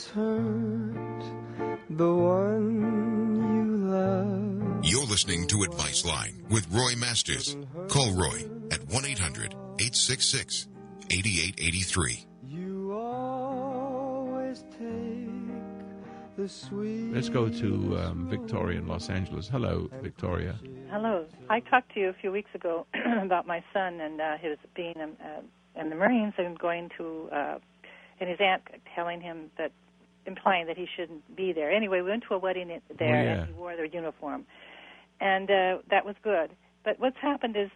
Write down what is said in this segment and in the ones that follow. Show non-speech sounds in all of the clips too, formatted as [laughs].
has hurt the one you love. You're listening to Advice Line with Roy Masters. Call Roy at 1 800 866 8883. You always take the sweet. Let's go to um, Victoria in Los Angeles. Hello, Victoria. Hello. I talked to you a few weeks ago [clears throat] about my son and uh, his being um, uh, in the Marines and going to, uh, and his aunt telling him that, implying that he shouldn't be there. Anyway, we went to a wedding there Oh, yeah. and he wore their uniform, and uh, that was good. But what's happened is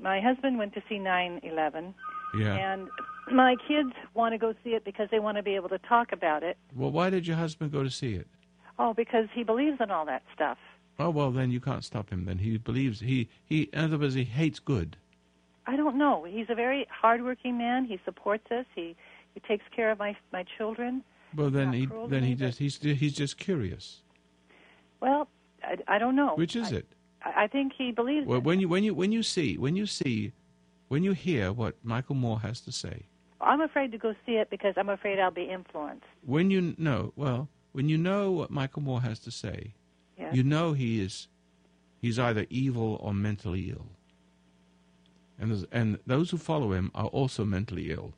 my husband went to see 9/11, Yeah. and my kids want to go see it because they want to be able to talk about it. Well, why did your husband go to see it? Oh, because he believes in all that stuff. Oh well, then you can't stop him. Then he believes he he. In other words, he hates good. I don't know. He's a very hardworking man. He supports us. He he takes care of my my children. Well, then he then he just he's he's just curious. Well, I, I don't know. Which is I, it? I think he believes. Well, when you when you when you see when you see when you hear what Michael Moore has to say, I'm afraid to go see it because I'm afraid I'll be influenced. when you know well when you know what Michael Moore has to say, Yes. you know he is he's either evil or mentally ill. And and those who follow him are also mentally ill,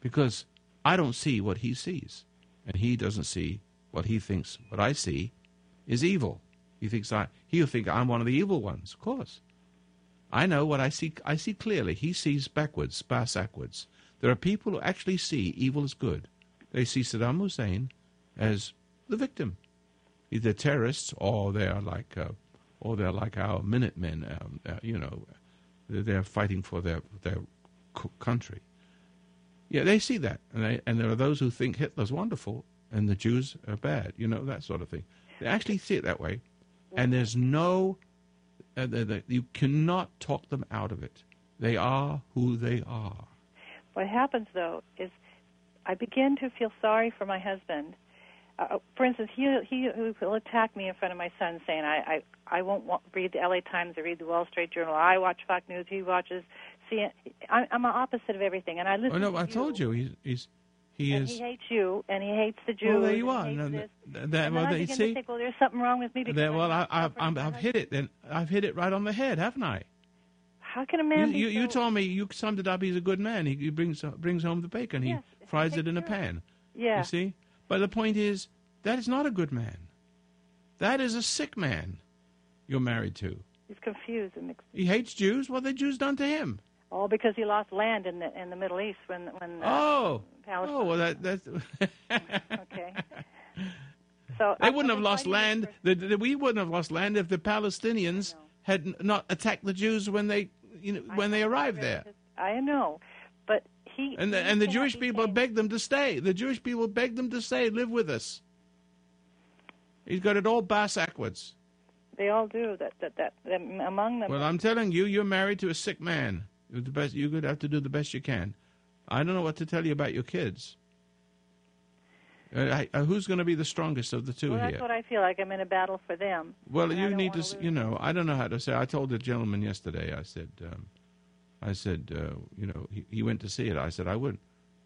because I don't see what he sees, and he doesn't see what he thinks what I see is evil. He thinks I he'll think I'm one of the evil ones. Of course, I know what I see. I see clearly. He sees backwards, backwards. There are people who actually see evil as good. They see Saddam Hussein as the victim, either terrorists or they're like, uh, or they're like our Minutemen. Um, uh, you know, they're fighting for their their country. Yeah, they see that, and they, and there are those who think Hitler's wonderful and the Jews are bad. You know that sort of thing. They actually see it that way, and there's no, uh, the, the, you cannot talk them out of it. They are who they are. What happens though is I begin to feel sorry for my husband. Uh, for instance, he he will attack me in front of my son, saying I I, I won't wa- read the L.A. Times or read the Wall Street Journal. I watch Fox News. He watches. See, I'm, I'm the opposite of everything, and I listen. Oh no, to I told you he's he's he and is. he hates you, and he hates the Jews. well, there you are. he hates No, that, that, and well, I begin see, to think, well, there's something wrong with me because that, well, I, I've from I've hit it. Then I've hit it right on the head, haven't I? How can a You, man? you, you so- told me you summed it up. He's a good man. He, he brings brings home the bacon. He Yes, he fries it in a care of it. pan. Yeah. You see, but the point is that is not a good man. That is a sick man. You're married to. He's confused and mixed. He hates Jews. What the Jews done to him? All because he lost land in the in the Middle East when when. Uh, Oh, Palestine. oh, well, that [laughs] that's. Okay. So They I- wouldn't I've lost land. The, the, we wouldn't have lost land if the Palestinians had not attacked the Jews when they, you know, when they I know, arrived there. I know, but he And the, he and the Jewish people saying- begged them to stay. The Jewish people begged them to stay, live with us. He's got it all backwards. They all do that. That that, that among them. Well, I'm telling you, you're married to a sick man. You're the best. You're going to have to do the best you can. I don't know what to tell you about your kids. Uh, I- uh, who's going to be the strongest of the two well, here? that's what I feel like. I'm in a battle for them. Well, you need wanna to, you know, I don't know how to say. I told the gentleman yesterday. I said, um, I said, uh, you know, he, he went to see it. I said, I would.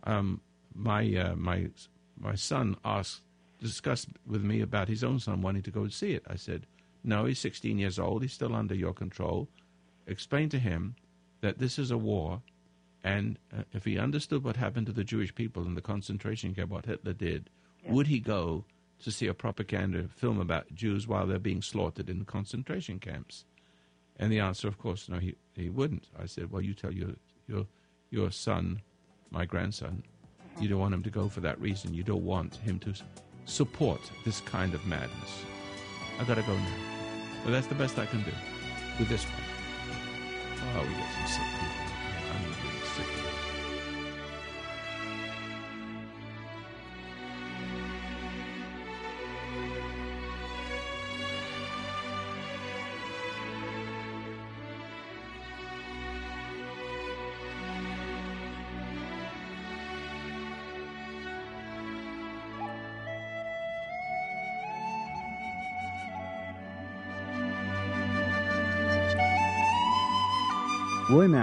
Um, my uh, my my son asked, discussed with me about his own son wanting to go see it. I said, no, he's 16 years old. He's still under your control. Explain to him that this is a war, and uh, if he understood what happened to the Jewish people in the concentration camp, what Hitler did, Yeah. would he go to see a propaganda film about Jews while they're being slaughtered in the concentration camps? And the answer, of course, no, he, he wouldn't. I said, well, you tell your, your, your son, my grandson, you don't want him to go for that reason. You don't want him to support this kind of madness. I gotta go now. Well, that's the best I can do with this one. Oh, we got some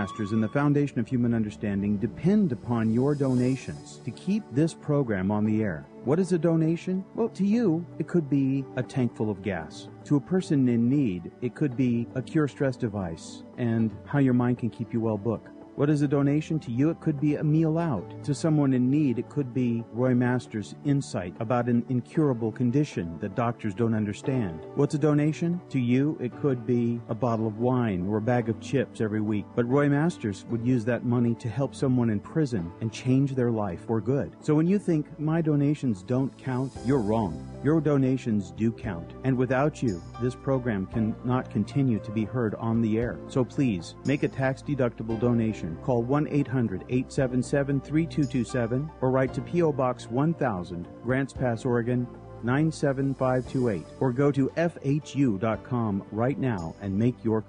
Masters and the Foundation of Human Understanding depend upon your donations to keep this program on the air. What is a donation? Well, to you, it could be a tank full of gas. To a person in need, it could be a cure stress device and how your mind can keep you well book. What is a donation to you? It could be a meal out. To someone in need, it could be Roy Masters' insight about an incurable condition that doctors don't understand. What's a donation? To you, it could be a bottle of wine or a bag of chips every week. But Roy Masters would use that money to help someone in prison and change their life for good. So when you think my donations don't count, you're wrong. Your donations do count. And without you, this program cannot continue to be heard on the air. So please make a tax deductible donation call 1 800 877 3227 or write to P.O. Box 1000, Grants Pass, Oregon 97528, or go to FHU.com right now and make your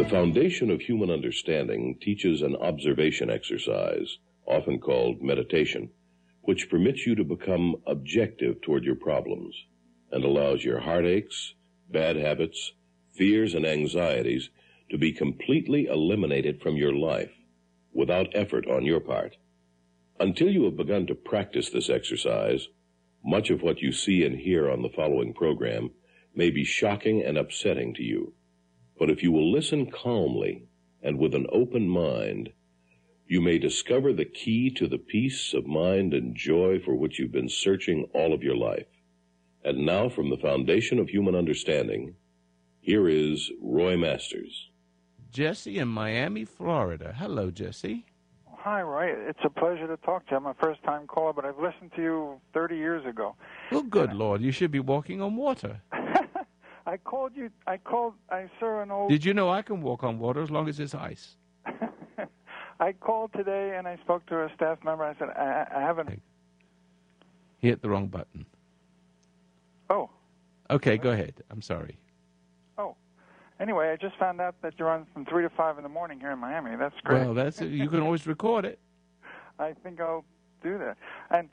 The foundation of human understanding teaches an observation exercise often called meditation, which permits you to become objective toward your problems and allows your heartaches, bad habits, fears, and anxieties to be completely eliminated from your life without effort on your part. Until you have begun to practice this exercise, much of what you see and hear on the following program may be shocking and upsetting to you. But if you will listen calmly and with an open mind, you may discover the key to the peace of mind and joy for which you've been searching all of your life. And now, from the foundation of human understanding, here is Roy Masters. Jesse in Miami, Florida. Hello, Jesse. Hi, Roy. It's a pleasure to talk to you. I'm a first time caller, but I've listened to you 30 years ago. Well, good Lord. You should be walking on water. [laughs] I called you. I called. I saw an old. Did you know I can walk on water as long as it's ice? [laughs] I called today and I spoke to a staff member. I said, I, I haven't. He hit the wrong button. Oh. Okay, go ahead. I'm sorry. Oh. Anyway, I just found out that you're on from 3 to 5 in the morning here in Miami. That's great. Well, that's you can always record it. [laughs] I think I'll do that. And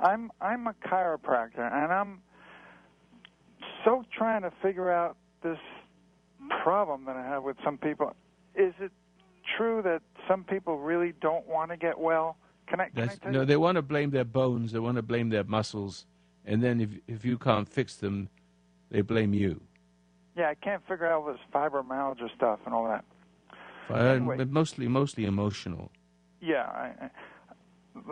I'm I'm a chiropractor and I'm so trying to figure out this problem that I have with some people. Is it true that some people really don't want to get well? Can I? Can I no, you? they want to blame their bones. They want to blame their muscles, and then if if you can't fix them, they blame you. Yeah, I can't figure out all this fibromyalgia stuff and all that. Anyway. Mostly, mostly emotional. Yeah, I, I,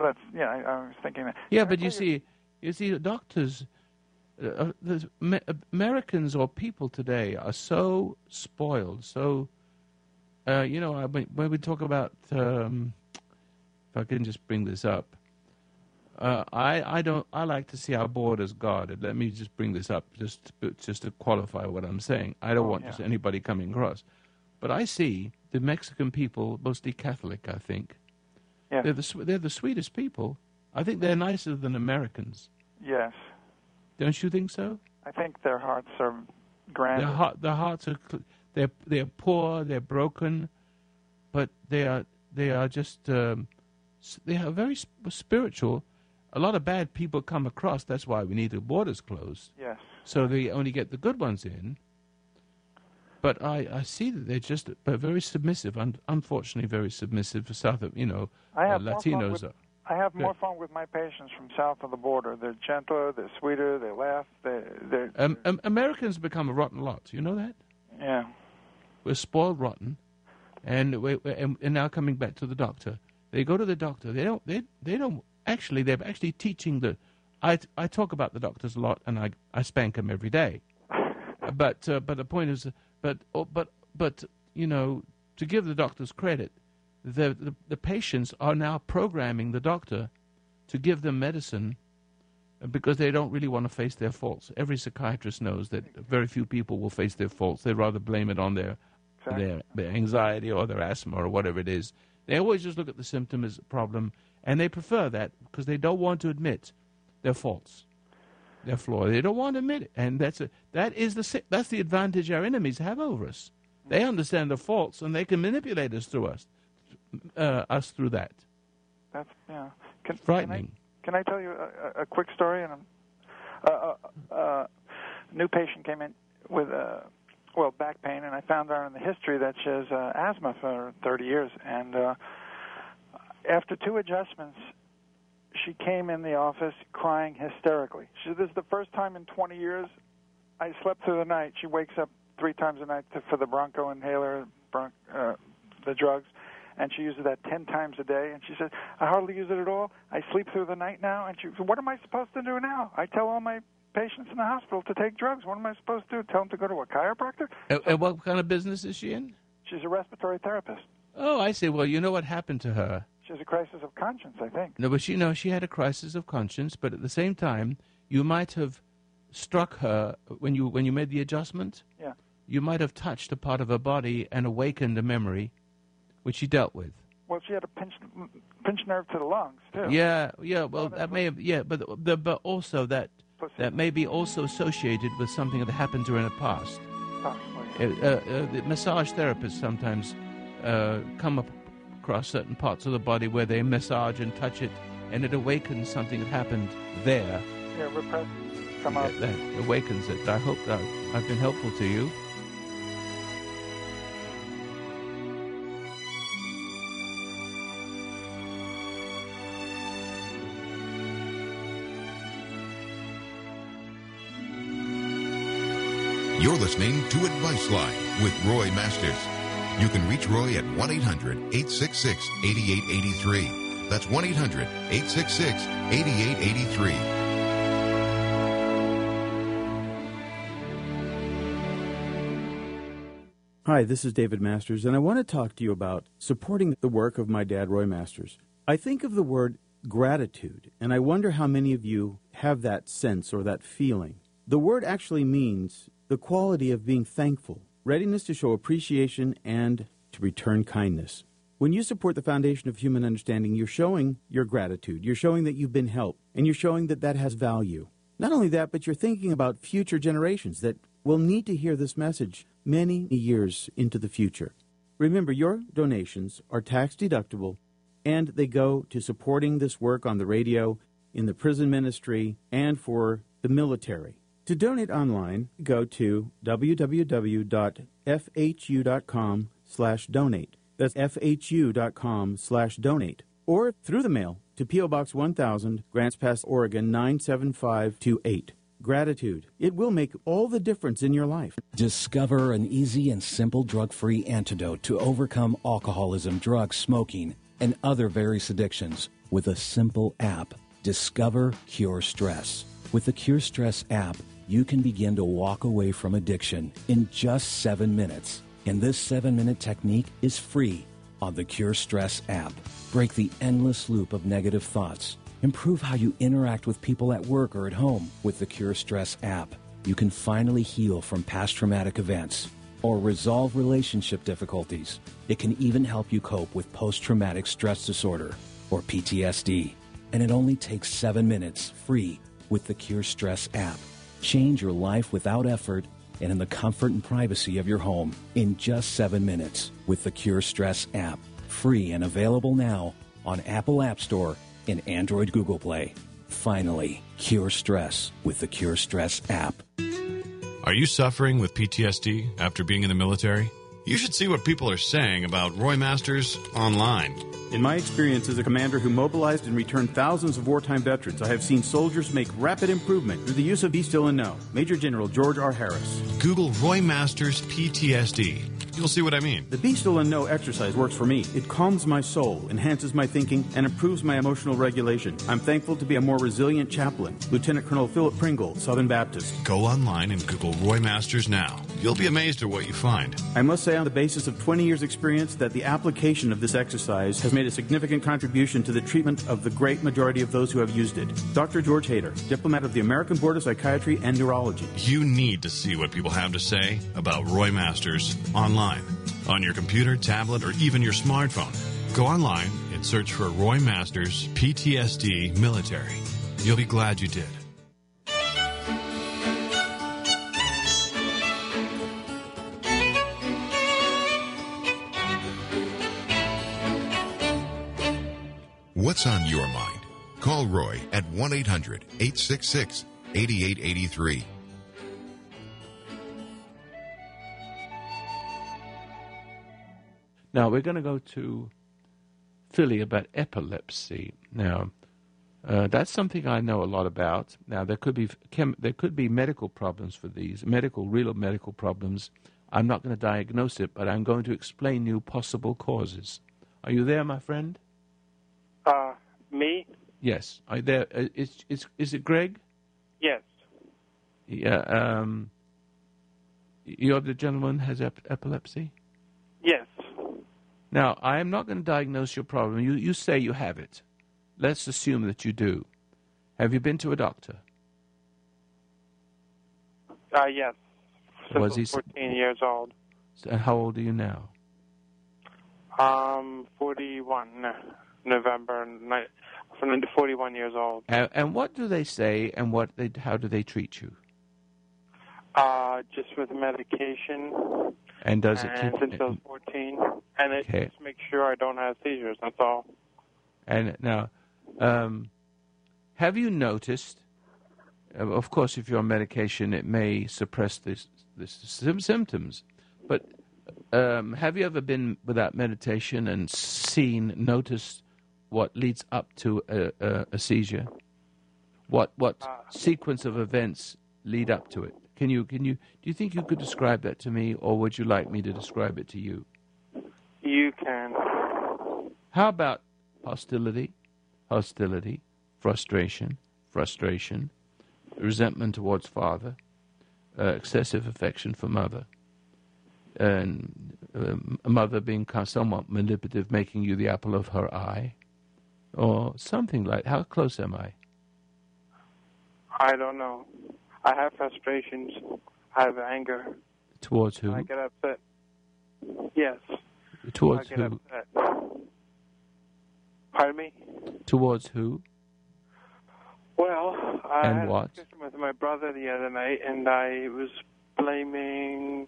that's yeah. I, I, was thinking that. Yeah, but you see, you see, doctors, uh, uh the Americans or people today are so spoiled, so uh, you know, when we talk about, um, if I can just bring this up, uh, I, I don't. I like to see our borders guarded. Let me just bring this up, just to, just to qualify what I'm saying. I don't oh, want yeah. anybody coming across, but I see the Mexican people, mostly Catholic, I think. Yeah. They're the they're the sweetest people. I think they're nicer than Americans. Yes. Don't you think so? I think their hearts are grand. Their, heart, their hearts are. They're they're poor. They're broken, but they are they are just um, they are very spiritual. A lot of bad people come across. That's why we need the borders closed. Yes. So they only get the good ones in. But I, I see that they're just but very submissive. Un- unfortunately, very submissive for South. Of, you know, I have uh, Latinos are. I have more fun with my patients from south of the border. They're gentler, they're sweeter, they laugh. They, they're, um, um, Americans become a rotten lot. You know that? Yeah. We're spoiled rotten, and we and, and now coming back to the doctor. They go to the doctor. They don't. They they don't. Actually, they're actually teaching the. I I talk about the doctors a lot, and I I spank them every day. but uh, but the point is, but oh, but but you know, to give the doctors credit, the, the the patients are now programming the doctor to give them medicine because they don't really want to face their faults. Every psychiatrist knows that very few people will face their faults. They rather blame it on their. Their, their anxiety or their asthma or whatever it is. They always just look at the symptom as a problem, and they prefer that because they don't want to admit their faults, their flaw. They don't want to admit it, and that's a, that is the that's the advantage our enemies have over us. They understand the faults, and they can manipulate us through us, uh, us through that. That's yeah. Can, Frightening. Can I, can I tell you a, a, a quick story? And a uh, uh, uh, new patient came in with uh, well back pain, and I found out in the history that she has uh, asthma for 30 years. And uh, after two adjustments, she came in the office crying hysterically. She said, "This is the first time in 20 years I slept through the night." She wakes up three times a night to, for the broncho inhaler, bron- uh, the drugs, and she uses that 10 times a day. And she said, "I hardly use it at all. I sleep through the night now." And she, said, "What am I supposed to do now? I tell all my patients in the hospital to take drugs. What am I supposed to do? Tell them to go to a chiropractor?" And, and what kind of business is she in? She's a respiratory therapist. Oh, I see. Well, you know what happened to her. She has a crisis of conscience, I think. No, but she no, she had a crisis of conscience. But at the same time, you might have struck her when you when you made the adjustment. Yeah. You might have touched a part of her body and awakened a memory, which she dealt with. Well, she had a pinched pinched nerve to the lungs too. Yeah, yeah. Well, that may have. Yeah, but the, but also that. That may be also associated with something that happened during the past. Possibly. Uh, uh, the massage therapists sometimes uh, come up across certain parts of the body where they massage and touch it, and it awakens something that happened there. Yeah, repressed. Come out. That awakens it. I hope that I've been helpful to you. You're listening to Advice Line with Roy Masters. You can reach Roy at 1 800 866 8883. That's 1 800 866 8883. Hi, this is David Masters, and I want to talk to you about supporting the work of my dad, Roy Masters. I think of the word gratitude, and I wonder how many of you have that sense or that feeling. The word actually means the quality of being thankful, readiness to show appreciation, and to return kindness. When you support the foundation of human understanding, you're showing your gratitude. You're showing that you've been helped, and you're showing that that has value. Not only that, but you're thinking about future generations that will need to hear this message many years into the future. Remember, your donations are tax deductible and they go to supporting this work on the radio, in the prison ministry, and for the military. To donate online, go to www.fhu.com slash donate. That's fhu.com slash donate. Or through the mail to P.O. Box 1000, Grants Pass, Oregon 97528. Gratitude. It will make all the difference in your life. Discover an easy and simple drug free antidote to overcome alcoholism, drugs, smoking, and other various addictions with a simple app. Discover Cure Stress. With the Cure Stress app, you can begin to walk away from addiction in just seven minutes. And this seven minute technique is free on the Cure Stress app. Break the endless loop of negative thoughts. Improve how you interact with people at work or at home with the Cure Stress app. You can finally heal from past traumatic events or resolve relationship difficulties. It can even help you cope with post traumatic stress disorder or PTSD. And it only takes seven minutes free with the Cure Stress app. Change your life without effort and in the comfort and privacy of your home in just seven minutes with the Cure Stress app. Free and available now on Apple App Store and Android Google Play. Finally, cure stress with the Cure Stress app. Are you suffering with PTSD after being in the military? You should see what people are saying about Roy Masters online. In my experience as a commander who mobilized and returned thousands of wartime veterans, I have seen soldiers make rapid improvement through the use of Be Still and Know. Major General George R. Harris. Google Roy Masters PTSD. You'll see what I mean. The Be Still and Know exercise works for me. It calms my soul, enhances my thinking, and improves my emotional regulation. I'm thankful to be a more resilient chaplain. Lieutenant Colonel Philip Pringle, Southern Baptist. Go online and Google Roy Masters now. You'll be amazed at what you find. I must say, on the basis of 20 years' experience, that the application of this exercise has made a significant contribution to the treatment of the great majority of those who have used it. Dr. George Hayter, diplomat of the American Board of Psychiatry and Neurology. You need to see what people have to say about Roy Masters online, on your computer, tablet, or even your smartphone. Go online and search for Roy Masters PTSD Military. You'll be glad you did. What's on your mind? Call Roy at 1 800 866 8883. Now we're going to go to Philly about epilepsy. Now, uh, that's something I know a lot about. Now there could be chem- there could be medical problems for these medical real medical problems. I'm not going to diagnose it, but I'm going to explain you possible causes. Are you there, my friend? Uh, me? Yes. Are there? Uh, is, is, is it Greg? Yes. Yeah. Um, you're the gentleman has ep- epilepsy? Yes. Now, I am not going to diagnose your problem. You, you say you have it. Let's assume that you do. Have you been to a doctor? Uh, yes. Since Was he 14 years old. And how old are you now? Um, 41. November, from 41 years old. And, and what do they say, and what they, how do they treat you? Uh, just with medication. And does it and keep? since I was 14. And it Okay. just makes sure I don't have seizures, that's all. And now, um, have you noticed? uh, Of course, if you're on medication, it may suppress this, this symptoms. But um, have you ever been without meditation and seen, noticed what leads up to a, a, a seizure? What what sequence of events lead up to it? Can you can you do you think you could describe that to me, or would you like me to describe it to you? You can. How about hostility, hostility, frustration, frustration, resentment towards father, uh, excessive affection for mother, and um, a mother being somewhat manipulative, making you the apple of her eye, or something like. How close am I? I don't know. I have frustrations. I have anger. Towards who? I get upset. Yes. Towards I get who? upset. Pardon me? Towards who? Well, I And had what? a discussion with my brother the other night, and I was blaming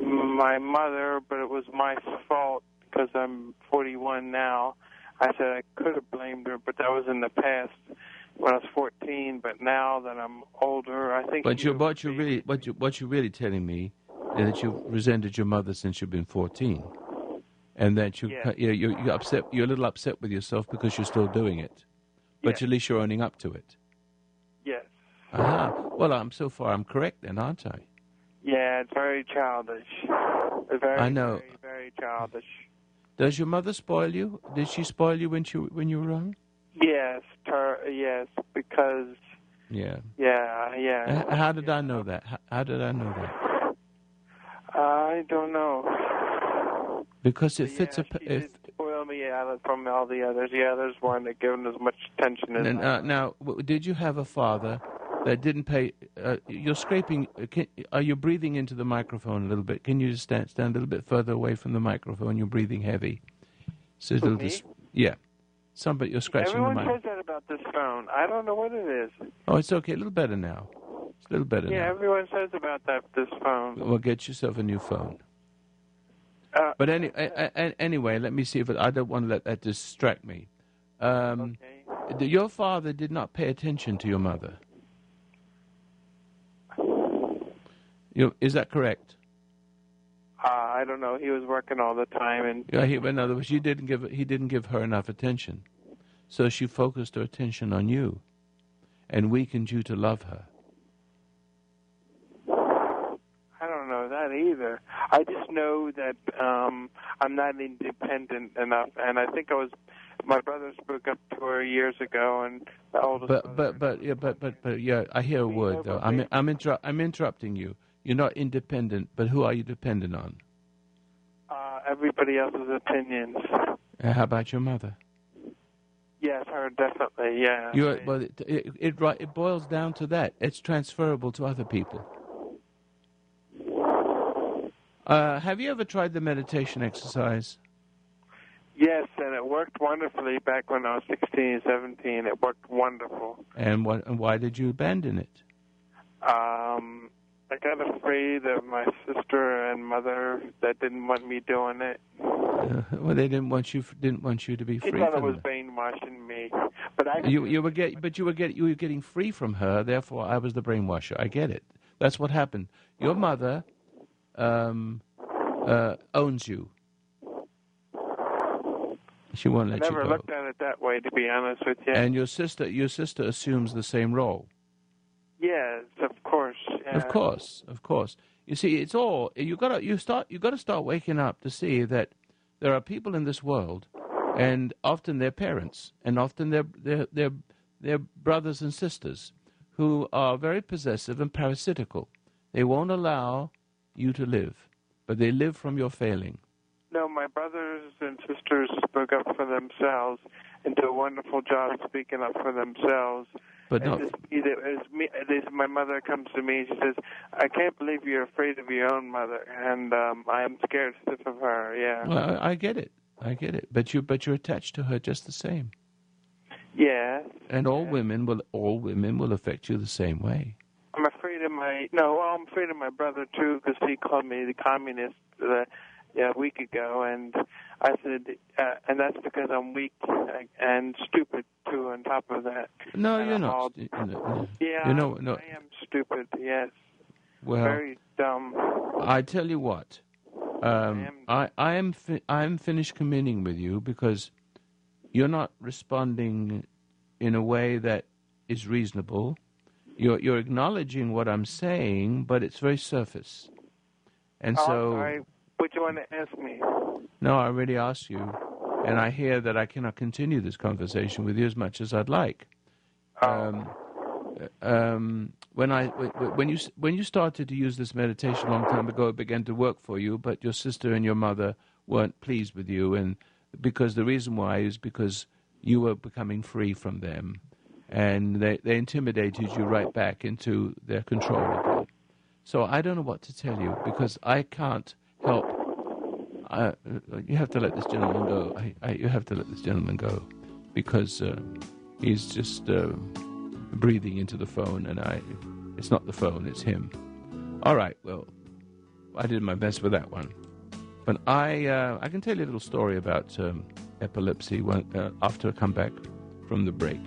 my mother, but it was my fault because I'm 41 now. I said I could have blamed her, but that was in the past when I was 14. But now that I'm older, I think. But you, what you really, what you, what you're really telling me is that you've resented your mother since you've been 14, and that you, Yeah. you're, you're, you're upset, you're a little upset with yourself because you're still doing it, but at least you're owning up to it. Yes. Aha. Well, I'm so far I'm correct then, aren't I? Yeah, it's very childish. Very, I know. Very, very childish. Does your mother spoil you? Did she spoil you when you when you were young? Yes, ter- yes, because Yeah. yeah, yeah. How did I know that? How, how did I know that? I don't know. Because it fits yeah, a. If, spoil me out from all the others. The others weren't given as much attention as And, uh, now, did you have a father that didn't pay? Uh, you're scraping. uh, Can, are you breathing into the microphone a little bit? Can you just stand stand a little bit further away from the microphone? You're breathing heavy. So it'll just yeah. Somebody you're scratching Everyone the says that about this phone. I don't know what it is. Oh, it's okay. A little better now. It's a little better Yeah, now. everyone says about that this phone. Well, get yourself a new phone. Uh, But any, a, a, anyway, let me see if it, I don't want to let that distract me. Um, the- Your father did not pay attention to your mother. You, is that correct? Uh, I don't know. He was working all the time, and Yeah, he, in other words, you didn't give he didn't give her enough attention, so she focused her attention on you, and weakened you to love her. I don't know that either. I just know that um I'm not independent enough, and I think I was. My brother spoke up to her years ago, and the oldest. But but but yeah but but but yeah, I hear a word though. I'm I'm inter- I'm interrupting you. You're not independent, but who are you dependent on? uh, everybody else's opinions. Uh, how about your mother? Yes, her definitely. Yeah. You well, it, it it it boils down to that. It's transferable to other people. Uh, have you ever tried the meditation exercise? Yes, and it worked wonderfully back when I was 16, 17. It worked wonderful. And what and why did you abandon it? Um, I got afraid of my sister and mother that didn't want me doing it. Uh, well, they didn't want you didn't want you to be She free thought it was her. brainwashing me, but I You you were get but you were get you were getting free from her. Therefore, I was the brainwasher. I get it. That's what happened. Your mother um, uh, owns you. She won't I let never you go. looked at it that way, to be honest with you. And your sister your sister assumes the same role. Yes, of course. Yeah. Of course, of course. You see, it's all you got to you start you got to start waking up to see that there are people in this world, and often they're parents, and often they're they're they're, they're brothers and sisters who are very possessive and parasitical. They won't allow you to live, but they live from your failing. No, my brothers and sisters spoke up for themselves and do a wonderful job speaking up for themselves. But no, either, me, it is my mother comes to me and she says, "I can't believe you're afraid of your own mother," and um, I am scared stiff of her. Yeah, well, I, I get it, I get it. But you but you're attached to her just the same. yeah. And all women will all women will affect you the same way. I'm afraid of my no. Well, I'm afraid of my brother too because he called me the communist uh, yeah, a week ago, and I said, uh, and that's because I'm weak and stupid too. On top of that, No, And you're I'm not. all- You know, yeah, you know, no. I am stupid. Yes, Well, very dumb. I tell you what, um, I, I am fi- I am finished communing with you because you're not responding in a way that is reasonable. You're you're acknowledging what I'm saying, but it's very surface. And oh, so, I'm sorry. What you want to ask me? no, I already asked you, and I hear that I cannot continue this conversation with you as much as I'd like. Um, um, when I when you when you started to use this meditation a long time ago, it began to work for you. But your sister and your mother weren't pleased with you, and because the reason why is because you were becoming free from them, and they they intimidated you right back into their control again. So I don't know what to tell you because I can't help. I, you have to let this gentleman go. I, I, you have to let this gentleman go because uh, he's just uh, breathing into the phone, and I. It's not the phone; it's him. All right. Well, I did my best with that one, but I uh, I can tell you a little story about um, epilepsy when, uh, after I come back from the break.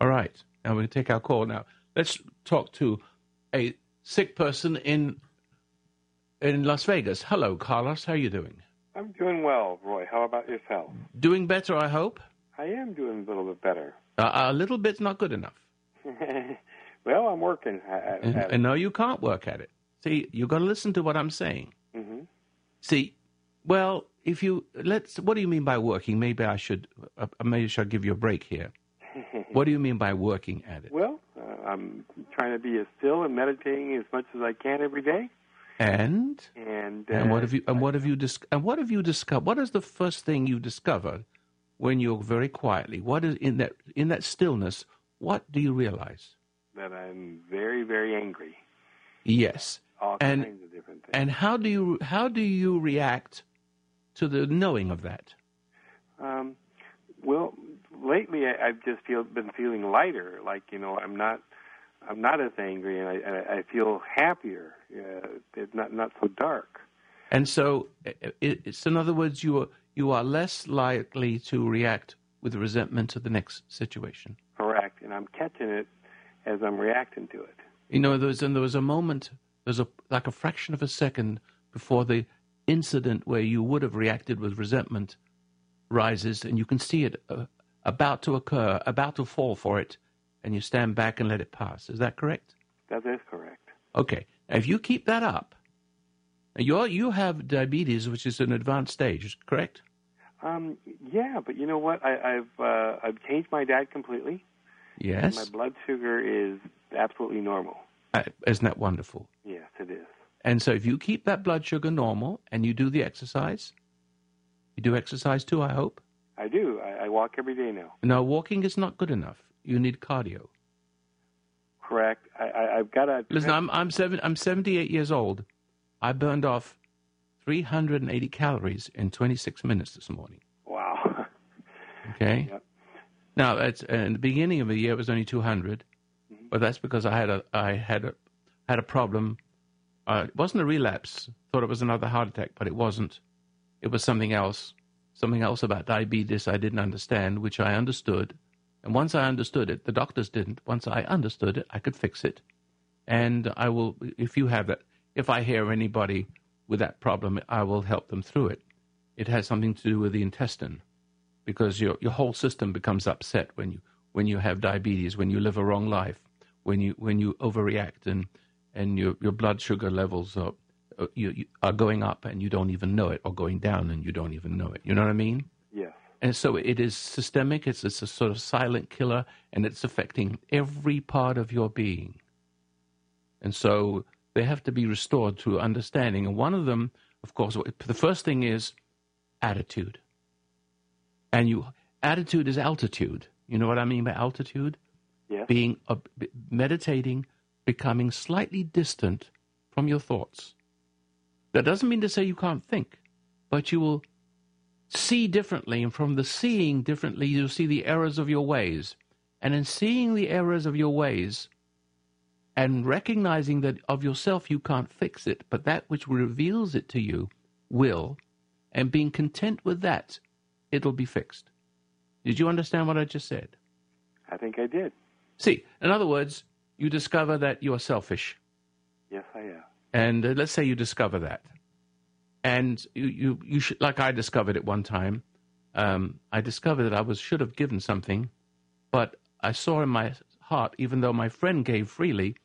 All right. Now we're take our call. Now let's talk to a sick person in in Las Vegas. Hello, Carlos. How are you doing? I'm doing well, Roy. How about yourself? Doing better, I hope. I am doing a little bit better. Uh, a little bit's not good enough. [laughs] well, I'm working at, And, at and no, you can't work at it. See, you've got to listen to what I'm saying. it. hmm See, well, if you let's, what do you mean by working? Maybe I should, uh, maybe I should give you a break here. [laughs] What do you mean by working at it? Well, I'm trying to be as still and meditating as much as I can every day. And And, uh, and what have you and what have you dis- and what have you discovered? What is the first thing you discover when you're very quietly? What is in that in that stillness? What do you realize? that I'm very, very angry. Yes. All And- kinds of different things. And how do you how do you react to the knowing of that? Um, well, lately I, I've just feel been feeling lighter. Like you know, I'm not, I'm not as angry, and I, I, I feel happier. Uh, it's not not so dark. And so, i- i- it's in other words, you are you are less likely to react with resentment to the next situation. Correct, and I'm catching it as I'm reacting to it. You know, there's and there was a moment, there's a like a fraction of a second before the incident where you would have reacted with resentment rises, and you can see it uh, about to occur, about to fall for it, and you stand back and let it pass. Is that correct? That is correct. Okay. Now, if you keep that up, you you have diabetes, which is an advanced stage, correct? Um, yeah, but you know what? I, I've uh, I've changed my diet completely. Yes. My blood sugar is absolutely normal. Uh, isn't that wonderful? Yes, it is. And so, if you keep that blood sugar normal and you do the exercise, you do exercise too, I hope. I do. I, I walk every day now. No, walking is not good enough. You need cardio. Correct. I, I, I've got a. Listen, I'm I'm seven I'm 78 years old. I burned off 380 calories in 26 minutes this morning. Wow. [laughs] Okay. Yep. Now, that's in the beginning of the year it was only 200, but that's because I had a I had a had a problem. Uh, it wasn't a relapse. Thought it was another heart attack, but it wasn't. It was something else. Something else about diabetes I didn't understand, which I understood. And once I understood it, the doctors didn't. Once I understood it, I could fix it. And I will, if you have that, if I hear anybody with that problem, I will help them through it. It has something to do with the intestine, because your your whole system becomes upset when you when you have diabetes, when you live a wrong life, when you when you overreact and and your your blood sugar levels are uh, you, you are going up and you don't even know it, or going down and you don't even know it. You know what I mean? Yes. And so it is systemic. It's, it's a sort of silent killer, and it's affecting every part of your being. And so they have to be restored to understanding. And one of them, of course, the first thing is attitude. And you attitude is altitude. You know what I mean by altitude? Yes. Being uh, meditating, becoming slightly distant from your thoughts. That doesn't mean to say you can't think, but you will see differently, and from the seeing differently, you'll see the errors of your ways. And in seeing the errors of your ways, and recognizing that of yourself you can't fix it, but that which reveals it to you will, and being content with that, it'll be fixed. Did you understand what I just said? I think I did. See, in other words, you discover that you are selfish. Yes, I am. And uh, let's say you discover that. And you, you, you should, like I discovered at one time, um, I discovered that I was should have given something, but I saw in my heart, even though my friend gave freely,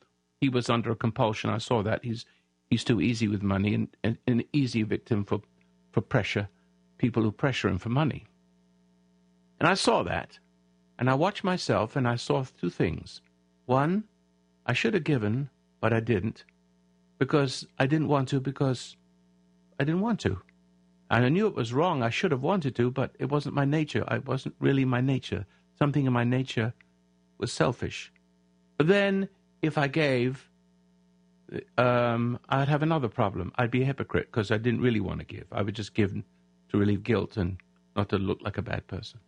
he was under a compulsion. I saw that he's he's too easy with money and, and an easy victim for for pressure, people who pressure him for money. And I saw that, and I watched myself, and I saw two things. One, I should have given, but I didn't, because I didn't want to, because I didn't want to. And I knew it was wrong. I should have wanted to, but it wasn't my nature. It wasn't really my nature. Something in my nature was selfish. But then, if I gave, um, I'd have another problem. I'd be a hypocrite because I didn't really want to give. I would just give to relieve guilt and not to look like a bad person.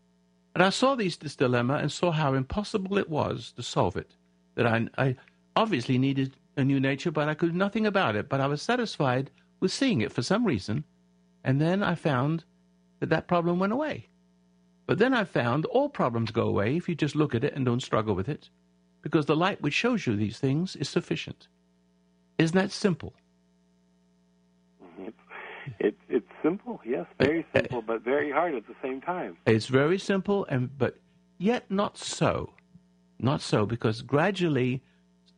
And I saw these, this dilemma and saw how impossible it was to solve it. That I, I obviously needed a new nature, but I could do nothing about it. But I was satisfied with seeing it for some reason. And then I found that that problem went away. But then I found all problems go away if you just look at it and don't struggle with it, because the light which shows you these things is sufficient. Isn't that simple? [laughs] It, it's simple, yes, very eh, eh. simple, but very hard at the same time. It's very simple, and but yet not so, not so, because gradually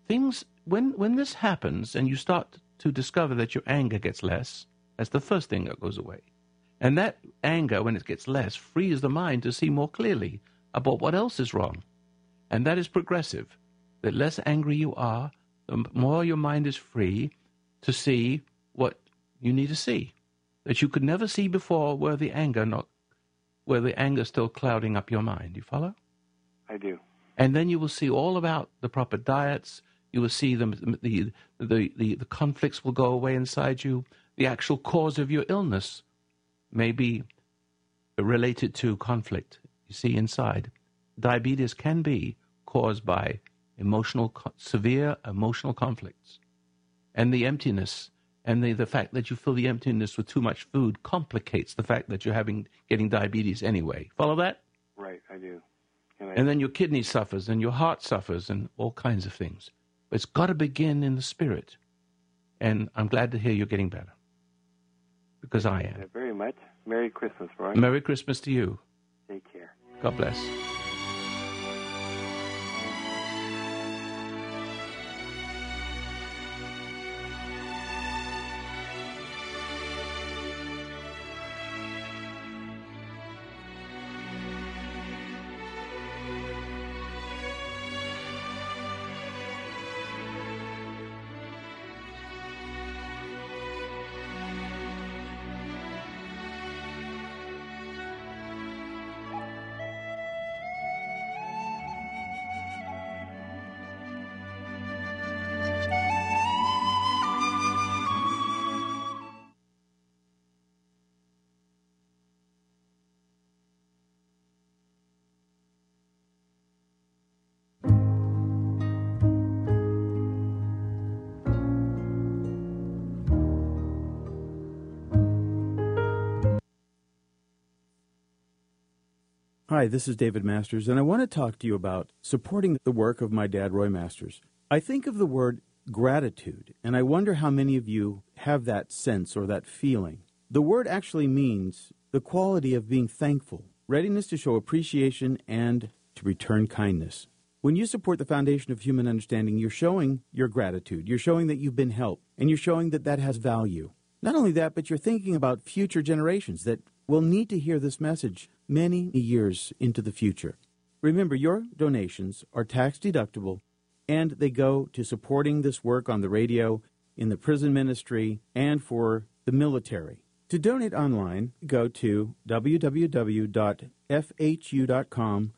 things when when this happens and you start to discover that your anger gets less, that's the first thing that goes away. And that anger, when it gets less, frees the mind to see more clearly about what else is wrong. And that is progressive. The less angry you are, the more your mind is free to see what you need to see. That you could never see before were the anger not were the anger still clouding up your mind. You follow? I do. And then you will see all about the proper diets. You will see them the the, the, the conflicts will go away inside you. The actual cause of your illness may be related to conflict. You see, inside, diabetes can be caused by emotional, severe emotional conflicts, and the emptiness and the, the fact that you feel the emptiness with too much food complicates the fact that you're having getting diabetes anyway. Follow that? Right, I do. And, I, and then your kidney suffers, and your heart suffers, and all kinds of things. But it's got to begin in the spirit. And I'm glad to hear you're getting better because I am. Very much. Merry Christmas, Roy. Merry Christmas to you. Take care. God bless. Hi, this is David Masters, and I want to talk to you about supporting the work of my dad, Roy Masters. I think of the word gratitude, and I wonder how many of you have that sense or that feeling. The word actually means the quality of being thankful, readiness to show appreciation, and to return kindness. When you support the foundation of human understanding, you're showing your gratitude. You're showing that you've been helped, and you're showing that that has value. Not only that, but you're thinking about future generations that will need to hear this message many years into the future. Remember, your donations are tax deductible and they go to supporting this work on the radio, in the prison ministry, and for the military. To donate online, go to www.fhu.com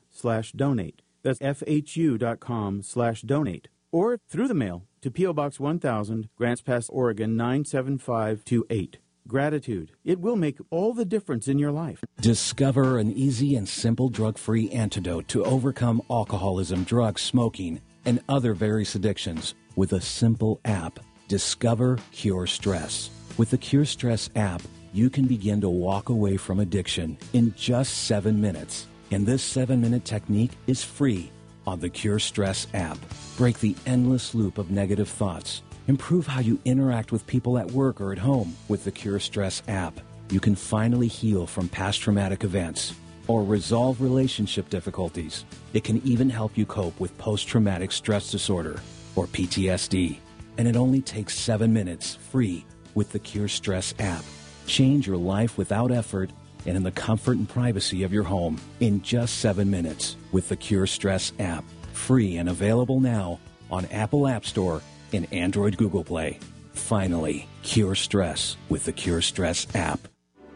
slash donate. That's fhu.com slash donate. Or through the mail to P.O. Box 1000, Grants Pass, Oregon 97528. Gratitude. It will make all the difference in your life. Discover an easy and simple drug free antidote to overcome alcoholism, drugs, smoking, and other various addictions with a simple app. Discover Cure Stress. With the Cure Stress app, you can begin to walk away from addiction in just seven minutes. And this seven minute technique is free on the Cure Stress app. Break the endless loop of negative thoughts. Improve how you interact with people at work or at home with the Cure Stress app. You can finally heal from past traumatic events or resolve relationship difficulties. It can even help you cope with post traumatic stress disorder or PTSD. And it only takes seven minutes free with the Cure Stress app. Change your life without effort and in the comfort and privacy of your home in just seven minutes with the Cure Stress app. Free and available now on Apple App Store and Android Google Play. Finally, cure stress with the Cure Stress app.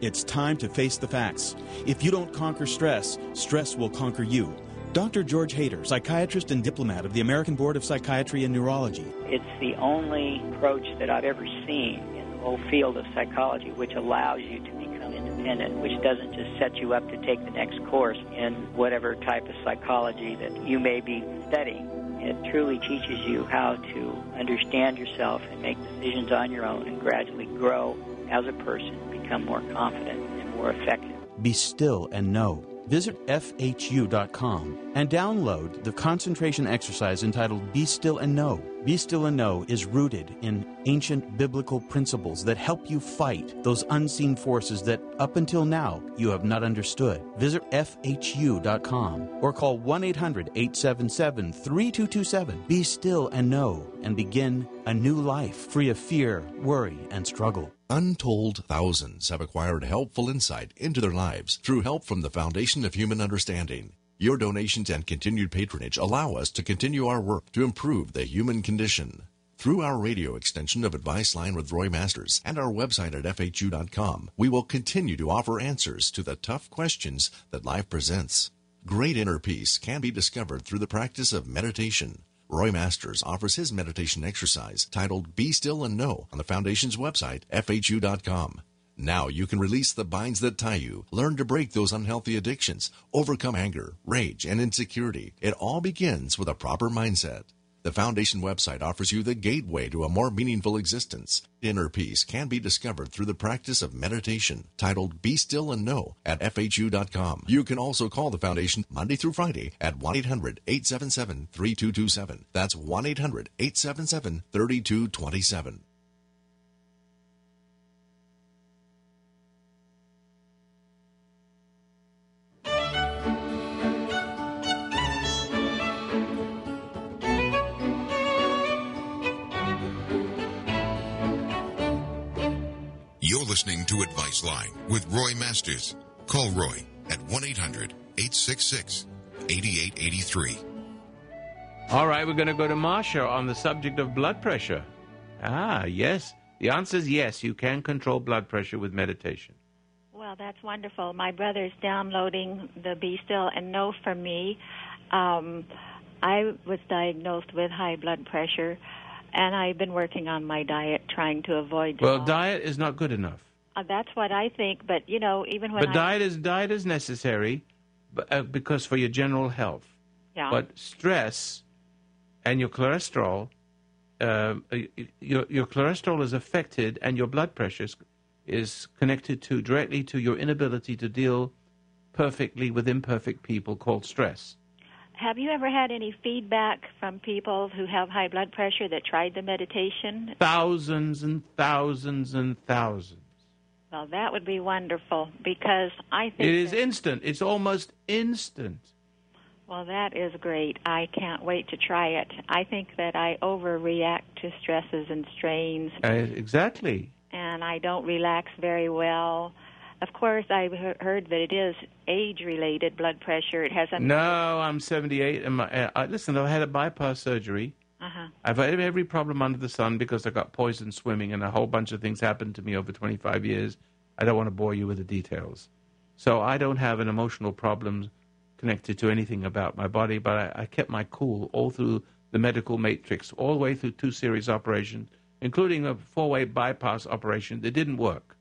It's time to face the facts. If you don't conquer stress, stress will conquer you. Dr. George Hader, psychiatrist and diplomat of the American Board of Psychiatry and Neurology. It's the only approach that I've ever seen in the whole field of psychology which allows you to become independent, which doesn't just set you up to take the next course in whatever type of psychology that you may be studying. It truly teaches you how to understand yourself and make decisions on your own and gradually grow as a person, become more confident and more effective. Be still and know. Visit FHU.com and download the concentration exercise entitled Be Still and Know. Be Still and Know is rooted in ancient biblical principles that help you fight those unseen forces that up until now you have not understood. Visit FHU.com or call 1 800 877 3227. Be still and know and begin a new life free of fear, worry, and struggle. Untold thousands have acquired helpful insight into their lives through help from the Foundation of Human Understanding. Your donations and continued patronage allow us to continue our work to improve the human condition. Through our radio extension of Advice Line with Roy Masters and our website at FHU.com, we will continue to offer answers to the tough questions that life presents. Great inner peace can be discovered through the practice of meditation. Roy Masters offers his meditation exercise titled Be Still and Know on the Foundation's website, FHU.com. Now you can release the binds that tie you, learn to break those unhealthy addictions, overcome anger, rage, and insecurity. It all begins with a proper mindset. The Foundation website offers you the gateway to a more meaningful existence. Inner peace can be discovered through the practice of meditation, titled Be Still and Know at FHU.com. You can also call the Foundation Monday through Friday at 1 800 877 3227. That's 1 800 877 3227. Listening to Advice Line with Roy Masters. Call Roy at 1 800 866 8883. All right, we're going to go to Marsha on the subject of blood pressure. Ah, yes. The answer is yes. You can control blood pressure with meditation. Well, that's wonderful. My brother's downloading the Be Still and Know for me. Um, I was diagnosed with high blood pressure, and I've been working on my diet, trying to avoid. Well, diet is not good enough. Uh, that's what I think. But you know, even when But I, diet is diet is necessary, but, uh, because for your general health. yeah, But stress and your cholesterol, uh, your your cholesterol is affected, and your blood pressure is, is connected to directly to your inability to deal perfectly with imperfect people called stress. Have you ever had any feedback from people who have high blood pressure that tried the meditation? Thousands and thousands and thousands. Well, that would be wonderful because I think It is instant. It's almost instant. Well, that is great. I can't wait to try it. I think that I overreact to stresses and strains, Uh, exactly. and I don't relax very well. Of course, I've he- heard that it is age-related blood pressure. It has a No, I'm 78. And my, uh, I, listen, I've had a bypass surgery. I've had every problem under the sun because I got poisoned swimming, and a whole bunch of things happened to me over 25 years. I don't want to bore you with the details. So I don't have an emotional problem connected to anything about my body, but I, I kept my cool all through the medical matrix, all the way through two series operations, including a four-way bypass operation that didn't work.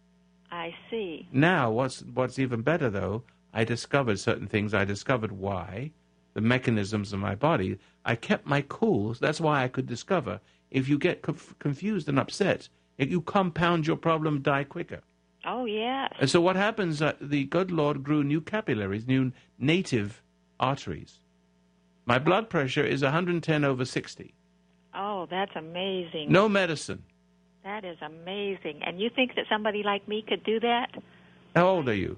I see. Now, what's what's even better though, I discovered certain things. I discovered why, the mechanisms of my body. I kept my cool. That's why I could discover. If you get conf- confused and upset, if you compound your problem, die quicker. Oh, yes. And so what happens? Uh, the good Lord grew new capillaries, new native arteries. My blood pressure is 110 over 60. Oh, that's amazing. No medicine. That is amazing. And you think that somebody like me could do that? How old are you?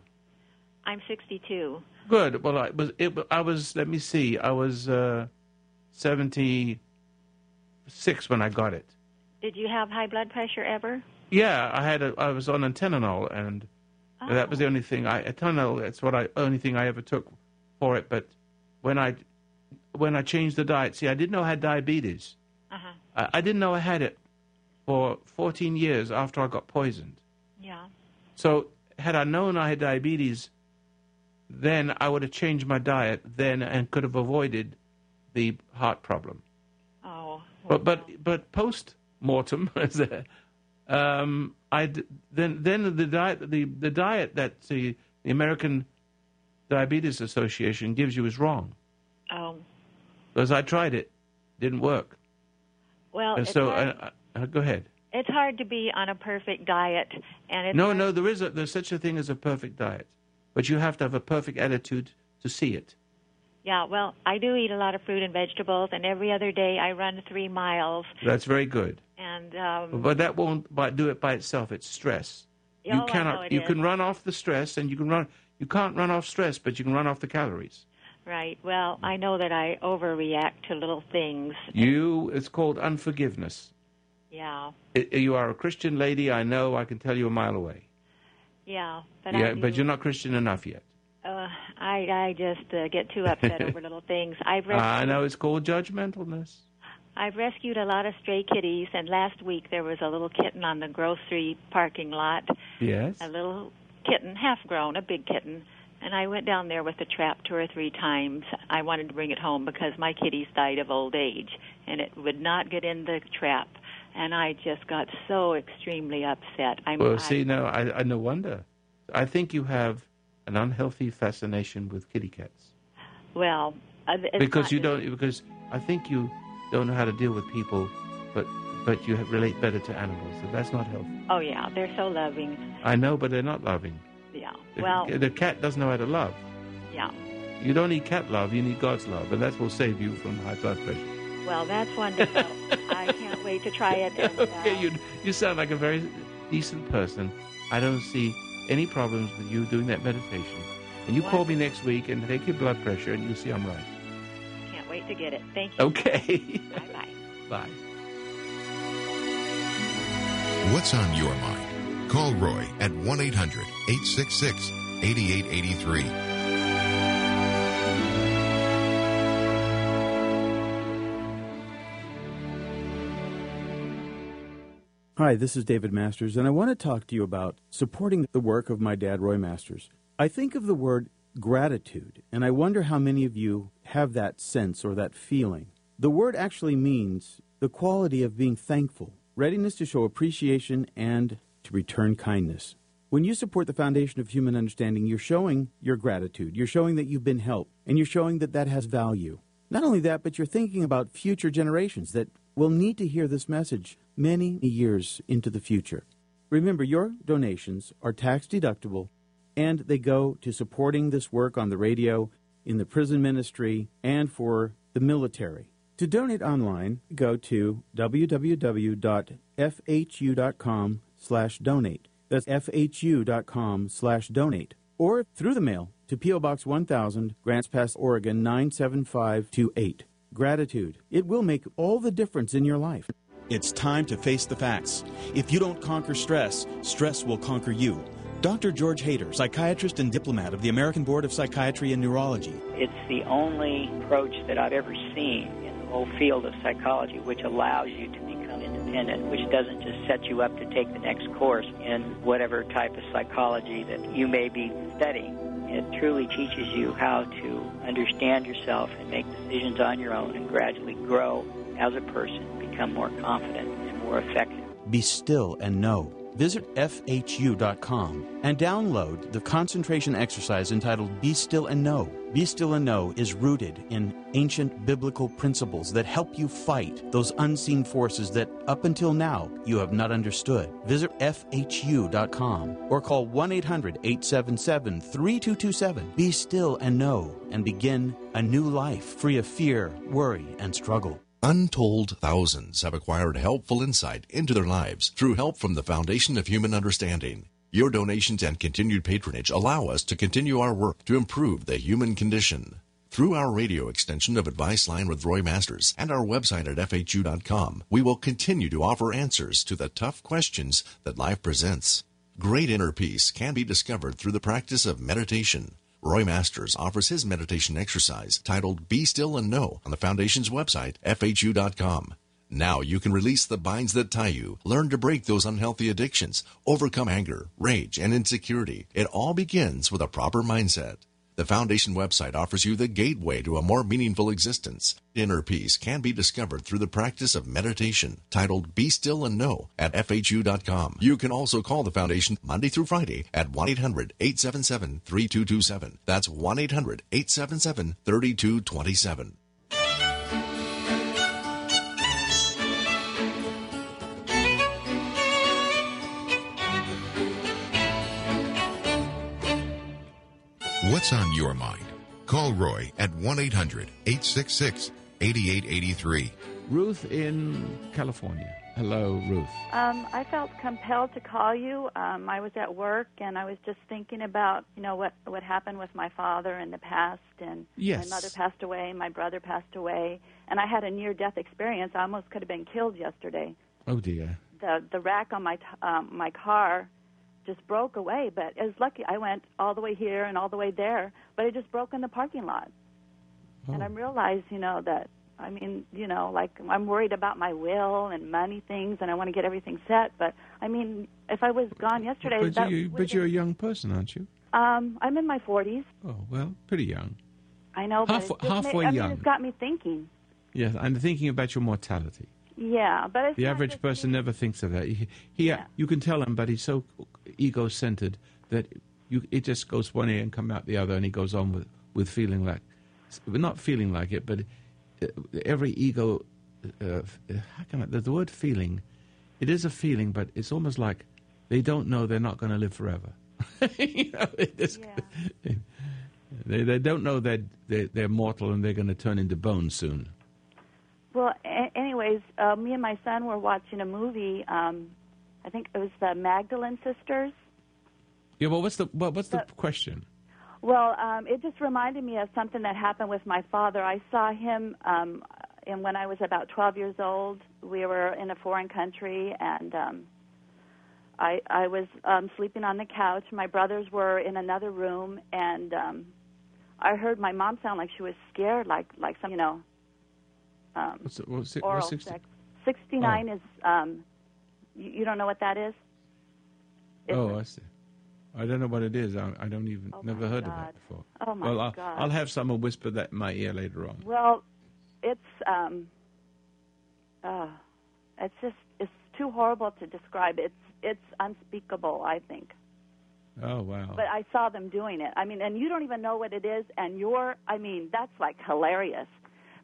I'm 62. Good. Well, I was. It, I was. Let me see. I was uh, seventy-six when I got it. Did you have high blood pressure ever? Yeah, I had. A, I was on Antenanol, and that was the only thing. I Antenanol. That's what I only thing I ever took for it. But when I when I changed the diet, see, I didn't know I had diabetes. Uh-huh. I, I didn't know I had it for fourteen years after I got poisoned. Yeah. So had I known I had diabetes, then I would have changed my diet then and could have avoided the heart problem. Oh. But but but post mortem, [laughs] um, I then then the diet the, the diet that the, the American Diabetes Association gives you is wrong Oh. because I tried it, didn't work. Well, and so uh, uh, go ahead. it's hard to be on a perfect diet, and it's No, hard- no, there is a, there's such a thing as a perfect diet, but you have to have a perfect attitude to see it. Yeah, well, I do eat a lot of fruit and vegetables, and every other day I run three miles, That's very good. and um, But that won't by, do it by itself. It's stress. Oh, you cannot. you is. can run off the stress, and you can run. You can't run off stress, but you can run off the calories. right. Well, I know that I overreact to little things. You. It's called unforgiveness. Yeah, I- you are a Christian lady. I know. I can tell you a mile away. Yeah, but yeah, I but you're not Christian enough yet. Uh, I I just uh, get too upset over little things. I've res- [laughs] I know. It's called judgmentalness. I've rescued a lot of stray kitties, and last week there was a little kitten on the grocery parking lot. Yes. A little kitten, half grown, a big kitten. And I went down there with the trap two or three times. I wanted to bring it home because my kitties died of old age, and it would not get in the trap. And I just got so extremely upset. I'm, Well, I, see, no, I, I no wonder. I think you have an unhealthy fascination with kitty cats well, uh, because not you don't. Because I think you don't know how to deal with people, but but you relate better to animals. So that's not healthy. Oh yeah, they're so loving. I know, but they're not loving. Yeah. The, Well, the cat doesn't know how to love. yeah. You don't need cat love. You need God's love, and that will save you from high blood pressure. Well, that's wonderful. I can't wait to try it. And, [laughs] uh, okay, you you sound like a very decent person. I don't see any problems with you doing that meditation. And you call me next week and take your blood pressure, and you'll see I'm right. can't wait to get it. Thank you. Okay. Bye bye. [laughs] Bye. What's on your mind? Call Roy at 1 800 866 8883. Hi, this is David Masters, and I want to talk to you about supporting the work of my dad, Roy Masters. I think of the word gratitude, and I wonder how many of you have that sense or that feeling. The word actually means the quality of being thankful, readiness to show appreciation, and to return kindness. When you support the foundation of human understanding, you're showing your gratitude. You're showing that you've been helped, and you're showing that that has value. Not only that, but you're thinking about future generations that will need to hear this message many years into the future. Remember, your donations are tax deductible and they go to supporting this work on the radio, in the prison ministry, and for the military. To donate online, go to www.fhu.com slash donate. That's fhu.com slash donate. Or through the mail to P.O. Box 1000, Grants Pass, Oregon 97528. Gratitude. It will make all the difference in your life. It's time to face the facts. If you don't conquer stress, stress will conquer you. Dr. George Hader, psychiatrist and diplomat of the American Board of Psychiatry and Neurology. It's the only approach that I've ever seen in the whole field of psychology which allows you to become independent, which doesn't just set you up to take the next course in whatever type of psychology that you may be studying. It truly teaches you how to understand yourself and make decisions on your own and gradually grow as a person, become more confident and more effective. Be still and know. Visit FHU.com and download the concentration exercise entitled Be Still and Know. Be Still and Know is rooted in ancient biblical principles that help you fight those unseen forces that up until now you have not understood. Visit FHU.com or call 1 800 877 3227. Be still and know and begin a new life free of fear, worry, and struggle. Untold thousands have acquired helpful insight into their lives through help from the Foundation of Human Understanding. Your donations and continued patronage allow us to continue our work to improve the human condition. Through our radio extension of Advice Line with Roy Masters and our website at FHU.com, we will continue to offer answers to the tough questions that life presents. Great inner peace can be discovered through the practice of meditation. Roy Masters offers his meditation exercise titled Be Still and Know on the Foundation's website, FHU.com. Now you can release the binds that tie you, learn to break those unhealthy addictions, overcome anger, rage, and insecurity. It all begins with a proper mindset. The Foundation website offers you the gateway to a more meaningful existence. Inner peace can be discovered through the practice of meditation, titled Be Still and Know at FHU.com. You can also call the Foundation Monday through Friday at 1 800 877 3227. That's 1 800 877 3227. What's on your mind? Call Roy at 1 800 866 8883. Ruth in California. Hello, Ruth. Um, I felt compelled to call you. Um, I was at work and I was just thinking about, you know, what what happened with my father in the past, and Yes. my mother passed away, my brother passed away, and I had a near death experience. I almost could have been killed yesterday. Oh, dear. The the rack on my t- um, my car just broke away, but it was lucky. I went all the way here and all the way there, but it just broke in the parking lot. And I realized, you know, that I mean, you know, like I'm worried about my will and money things, and I want to get everything set. But I mean, if I was gone yesterday, But, that you, but you're a young person, aren't you? um, I'm in my 40s. Oh, well, pretty young. I know, Half- but it just halfway made, I young. mean, it's got me thinking. Yes, and thinking about your mortality. Yeah, but it's The average person never thinks of that. He, he you can tell him, but he's so ego-centered that you, it just goes one ear and come out the other, and he goes on with, with feeling like, not feeling like it, but uh, every ego, uh, how can I, the, the word feeling, it is a feeling, but it's almost like they don't know they're not going to live forever. [laughs] you know, it just- [laughs] they, they don't know that they're, they're mortal and they're going to turn into bone soon. Well, a- anyways, uh, me and my son were watching a movie. Um, I think it was the Magdalene sisters. Yeah, well, what's the what, what's the question? Well, um, it just reminded me of something that happened with my father. I saw him, um, and when I was about 12 years old, we were in a foreign country, and um, I I was um, sleeping on the couch. My brothers were in another room, and um, I heard my mom sound like she was scared, like like some you know. Um, What's, what's, it- oral what's 60? sex. 69 is um, you, you don't know what that is? Oh, I see. I don't know what it is. I, I don't even never heard of God. that before. Oh my well, I'll, God. I'll have someone whisper that in my ear later on. Well, it's um, uh, it's just it's too horrible to describe. It's it's unspeakable. I think. Oh wow. But I saw them doing it. I mean, and you don't even know what it is, and you're. I mean, that's like hilarious.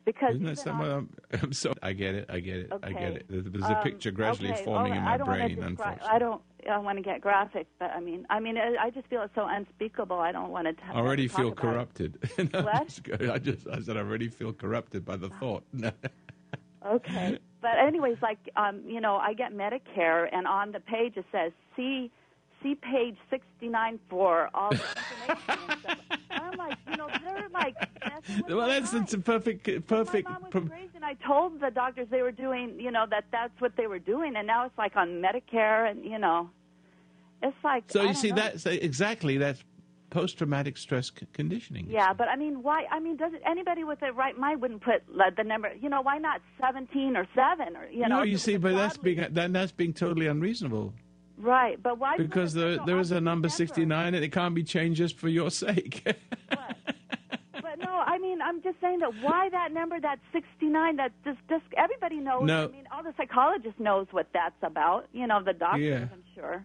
Because Isn't that someone? [laughs] I'm, I'm sorry. I get it. I get it. I get it. There's a Um, picture gradually okay, forming in my I brain. Unfortunately, I don't. I don't want to get graphic, but I mean, I mean, I I just feel it's so unspeakable. I don't want to. T- I already feel corrupted. [laughs] No, What? I just I said I already feel corrupted by the thought. [laughs] Okay, but anyways, like um, you know, I get Medicare, and on the page it says see see page sixty nine for all the information and stuff. And I'm like, you know, they're like. well, that's it's a perfect perfect. My mom was crazy, and I told the doctors they were doing, you know, that that's what they were doing, and now it's like on Medicare, and you know, it's like. So I you see know. that's exactly that's post traumatic stress c- conditioning. Yeah, but I mean, why? I mean, does anybody with a right mind wouldn't put like, the number? You know, why not seventeen or seven or you know? no, you see, but that's being that, that's being totally unreasonable right. But why? because there there is a number sixty nine and it can't be changed just for your sake. [laughs] But no, I mean, I'm just saying that why that number, that 69, that just, just everybody knows. No. I mean, all the psychologists knows what that's about. You know, the doctors, Yeah. I'm sure.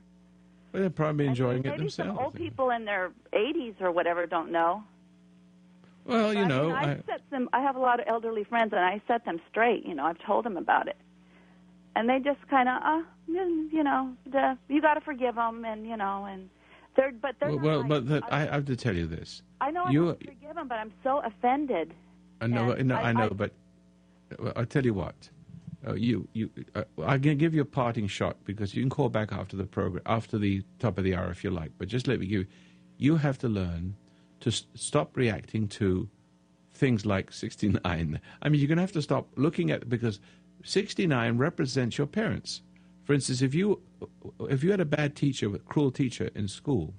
Well, they're probably enjoying it themselves. Maybe some old people in their 80s or whatever don't know. Well, you I know, mean, I, I- set them. I have a lot of elderly friends, and I set them straight. You know, I've told them about it, and they just kind of, uh, you know, the, you got to forgive them, and you know, and they're, but they're well, well like, but that, I, I have to tell you this. I know you, to forgive them, but I'm so offended. I know, no, I- I, know, I- but uh, I'll tell you what. Uh, you, you, uh, I'm going to give you a parting shot because you can call back after the program, after the top of the hour if you like. But just let me give. You, you have to learn to s- stop reacting to things like 69. I mean, you're going to have to stop looking at because 69 represents your parents. For instance, if you if you had a bad teacher, a cruel teacher in school,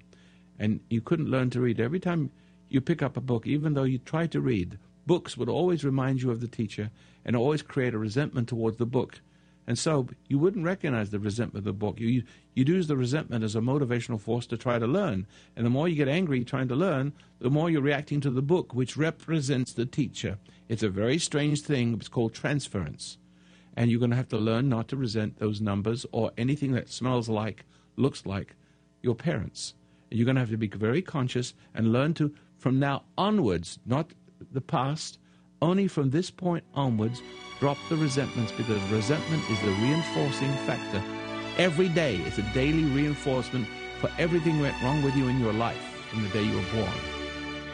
and you couldn't learn to read, every time you pick up a book, even though you try to read, books would always remind you of the teacher and always create a resentment towards the book. And so you wouldn't recognize the resentment of the book. You, you, you'd use the resentment as a motivational force to try to learn. And the more you get angry trying to learn, the more you're reacting to the book, which represents the teacher. It's a very strange thing. It's called transference. And you're going to have to learn not to resent those numbers or anything that smells like, looks like your parents. And you're going to have to be very conscious and learn to, from now onwards, not the past, only from this point onwards, drop the resentments because resentment is the reinforcing factor. Every day, it's a daily reinforcement for everything went wrong with you in your life from the day you were born.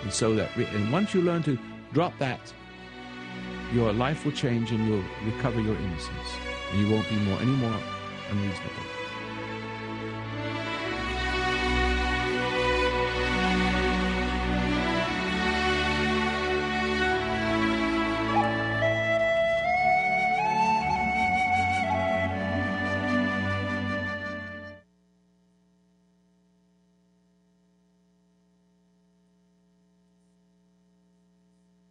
And so that, and once you learn to drop that, your life will change and you'll recover your innocence. And you won't be more any more unreasonable.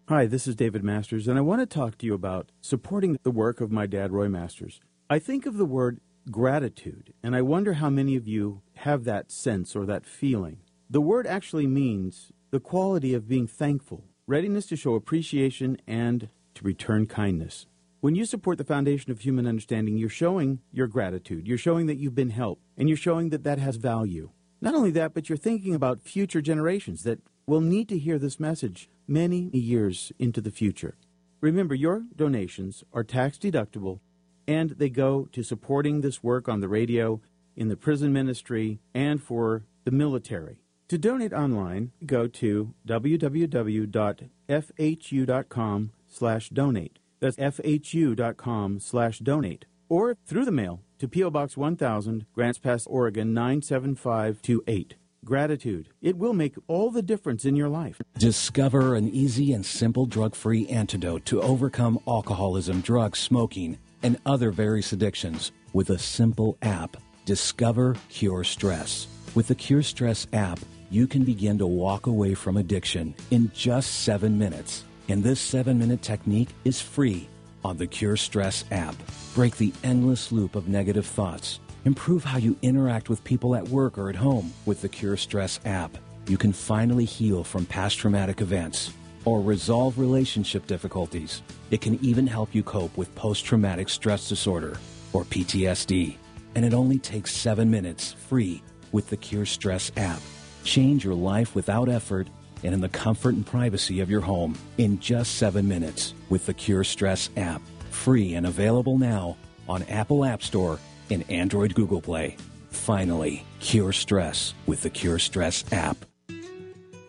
Hi, this is David Masters, and I want to talk to you about supporting the work of my dad, Roy Masters. I think of the word gratitude, and I wonder how many of you have that sense or that feeling. The word actually means the quality of being thankful, readiness to show appreciation, and to return kindness. When you support the foundation of human understanding, you're showing your gratitude. You're showing that you've been helped, and you're showing that that has value. Not only that, but you're thinking about future generations that will need to hear this message many years into the future. Remember, your donations are tax deductible and they go to supporting this work on the radio, in the prison ministry, and for the military. To donate online, go to www.fhu.com slash donate. That's fhu.com slash donate. Or through the mail to P.O. Box 1000, Grants Pass, Oregon 97528. Gratitude. It will make all the difference in your life. Discover an easy and simple drug free antidote to overcome alcoholism, drugs, smoking, and other various addictions with a simple app. Discover Cure Stress. With the Cure Stress app, you can begin to walk away from addiction in just seven minutes. And this seven minute technique is free on the Cure Stress app. Break the endless loop of negative thoughts. Improve how you interact with people at work or at home with the Cure Stress app. You can finally heal from past traumatic events or resolve relationship difficulties. It can even help you cope with post traumatic stress disorder or PTSD. And it only takes seven minutes free with the Cure Stress app. Change your life without effort and in the comfort and privacy of your home in just seven minutes with the Cure Stress app. Free and available now on Apple App Store and Android Google Play. Finally, cure stress with the Cure Stress app.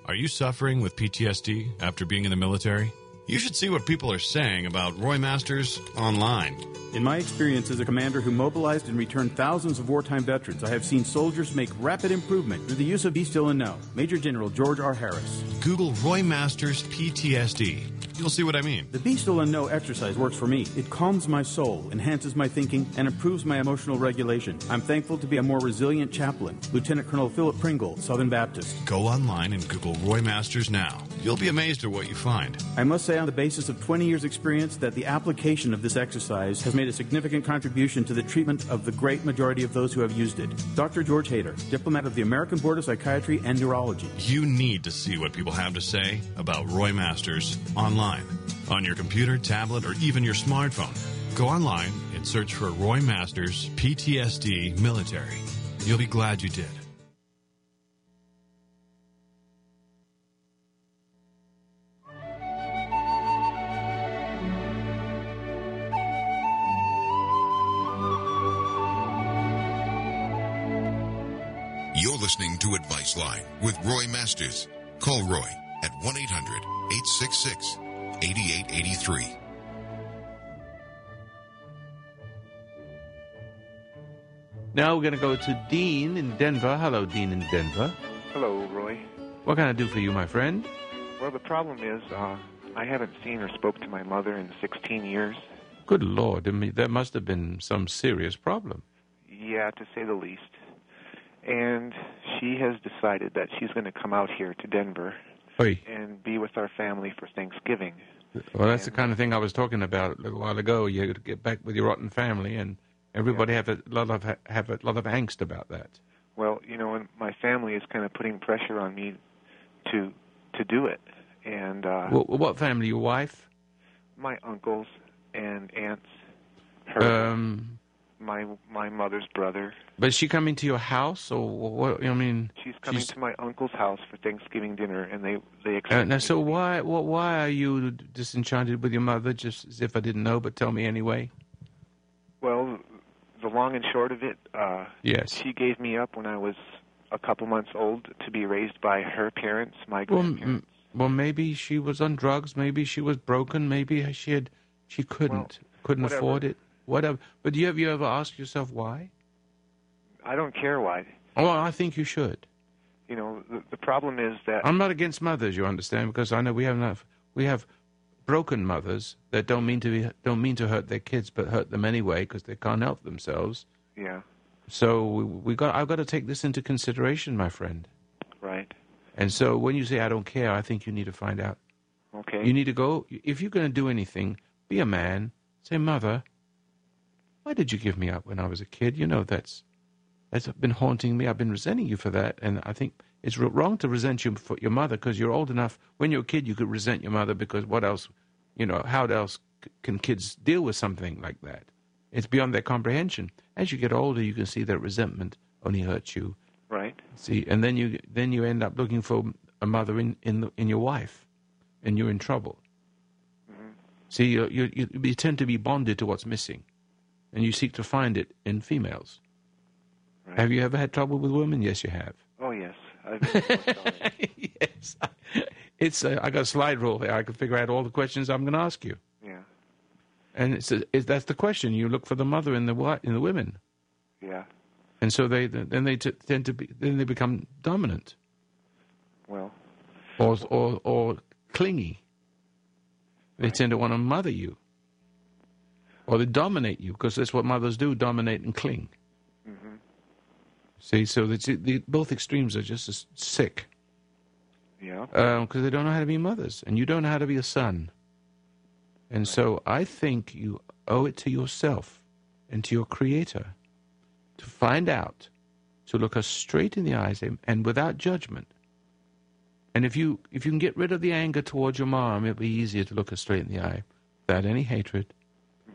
Are you suffering with PTSD after being in the military? You should see what people are saying about Roy Masters online. In my experience as a commander who mobilized and returned thousands of wartime veterans, I have seen soldiers make rapid improvement through the use of Be Still and Know. Major General George R. Harris. Google Roy Masters PTSD. You'll see what I mean. The Be Still and Know exercise works for me. It calms my soul, enhances my thinking, and improves my emotional regulation. I'm thankful to be a more resilient chaplain. Lieutenant Colonel Philip Pringle, Southern Baptist. Go online and Google Roy Masters now. You'll be amazed at what you find. I must say, on the basis of 20 years' experience, that the application of this exercise has made a significant contribution to the treatment of the great majority of those who have used it. Dr. George Hayter, diplomat of the American Board of Psychiatry and Neurology. You need to see what people have to say about Roy Masters online on your computer, tablet, or even your smartphone. Go online and search for Roy Masters PTSD Military. You'll be glad you did. Listening to Advice Line with Roy Masters. Call Roy at 1 800 866 8883. Now we're going to go to Dean in Denver. Hello, Dean in Denver. Hello, Roy. What can I do for you, my friend? Well, the problem is uh, I haven't seen or spoke to my mother in 16 years. Good Lord, I mean, there must have been some serious problem. Yeah, to say the least. And she has decided that she's going to come out here to Denver Oi. and be with our family for Thanksgiving. Well, that's the kind of thing I was talking about a little while ago. You get back with your rotten family, and everybody have a lot of have a lot of angst about that. Well, you know, and my family is kind of putting pressure on me to to do it. And uh Well, what family? Your wife? my uncles and aunts, her, Um, my my mother's brother. but is she coming to your house, or what? I mean, She's coming to my uncle's house for Thanksgiving dinner, and they they Uh, now, so why, what, why are you disenchanted with your mother? Just as if I didn't know, but tell me anyway. Well, the long and short of it, uh, Yes. she gave me up when I was a couple months old to be raised by her parents, my Well, grandparents. m- well, maybe she was on drugs. Maybe she was broken. Maybe she had, she couldn't, couldn't whatever. afford it. Whatever. But do you have you ever asked yourself why? I don't care why. Oh, I think you should. You know, the, the problem is that I'm not against mothers, you understand, because I know we have enough. We have broken mothers that don't mean to be, don't mean to hurt their kids, but hurt them anyway because they can't help themselves. yeah, So we, we got. I've got to take this into consideration, my friend. right. And so when you say I don't care, I think you need to find out. Okay. You need to go. If you're going to do anything, be a man. Say, mother, why did you give me up when I was a kid? You know that's that's been haunting me. I've been resenting you for that, and I think it's wrong to resent you for your mother because you're old enough. When you're a kid, you could resent your mother because what else? You know, how else can kids deal with something like that? It's beyond their comprehension. As you get older, you can see that resentment only hurts you. Right. See, and then you then you end up looking for a mother in in, the, in your wife, and you're in trouble. Mm-hmm. See, you, you you you tend to be bonded to what's missing, and you seek to find it in females. Have you ever had trouble with women? Yes, you have. Oh yes. I've [laughs] yes, it's. Uh, I got a slide rule here. I can figure out all the questions I'm going to ask you, yeah. and it's, it's that's the question. You look for the mother in the in the women, Yeah. and so they then they t- tend to be then they become dominant. Well. or or or clingy. They tend to want to mother you, or they dominate you because that's what mothers do: dominate and cling. hmm See, so the, the both extremes are just as sick Yeah. because they don't know how to be mothers, and you don't know how to be a son. And so I think you owe it to yourself and to your Creator to find out, to look us straight in the eyes and- and without judgment. And if you if you can get rid of the anger towards your mom, it'll be easier to look her straight in the eye without any hatred.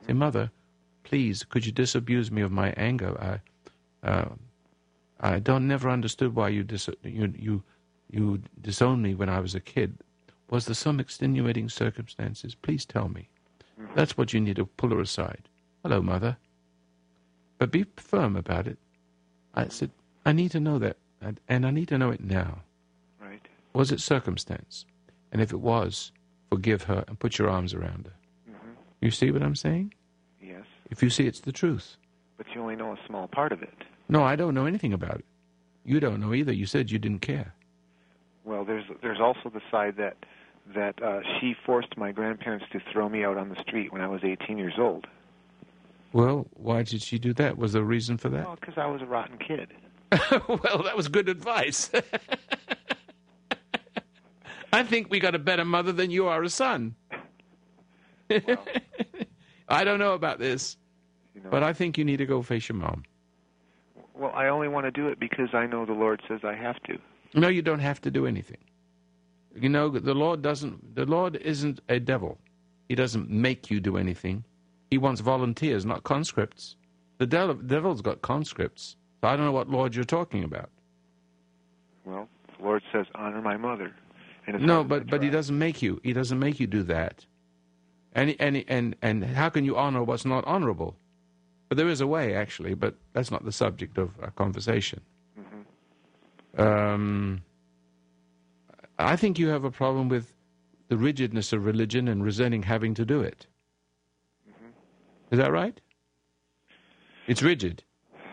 Say, Mother, please, could you disabuse me of my anger? I, uh, I don't never understood why you dis- you you You disowned me when I was a kid. Was there some extenuating circumstances? Please tell me. Mm-hmm. That's what you need to pull her aside. Hello, mother. But be firm about it. I said, I need to know that, and, and I need to know it now. Right. Was it circumstance? And if it was, forgive her and put your arms around her. You see what I'm saying? Yes. If you see it's the truth. But you only know a small part of it. No, I don't know anything about it. You don't know either. You said you didn't care. Well, there's there's also the side that that uh, she forced my grandparents to throw me out on the street when I was 18 years old. Well, why did she do that? Was there a reason for that? Well, because I was a rotten kid. [laughs] well, that was good advice. [laughs] I think we got a better mother than you are a son. I don't know about this, You know. but I think you need to go face your mom. Well, I only want to do it because I know the Lord says I have to. No, you don't have to do anything. You know, the Lord doesn't. The Lord isn't a devil. He doesn't make you do anything. He wants volunteers, not conscripts. The devil, devil's got conscripts. So I don't know what Lord you're talking about. Well, the Lord says honor my mother. And No, but but he doesn't make you. He doesn't make you do that. And and and and how can you honor what's not honorable? But there is a way, actually. But that's not the subject of our conversation. Um, I think you have a problem with the rigidness of religion and resenting having to do it. Is that right? It's rigid,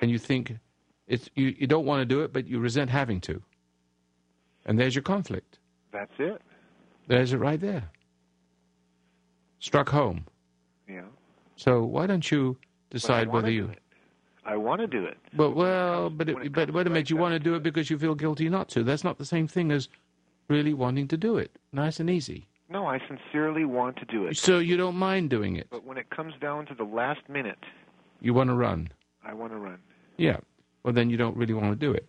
and you think it's you, you don't want to do it, but you resent having to. And there's your conflict. That's it. There's it right there. Struck home. Yeah. So why don't you decide whether you? I want to do it. But well, but it, but wait a minute. You want to do it because you feel guilty not to. That's not the same thing as really wanting to do it. Nice and easy. No, I sincerely want to do it. So you don't mind doing it. But when it comes down to the last minute, You want to run. I want to run. Yeah. Well, then you don't really want to do it.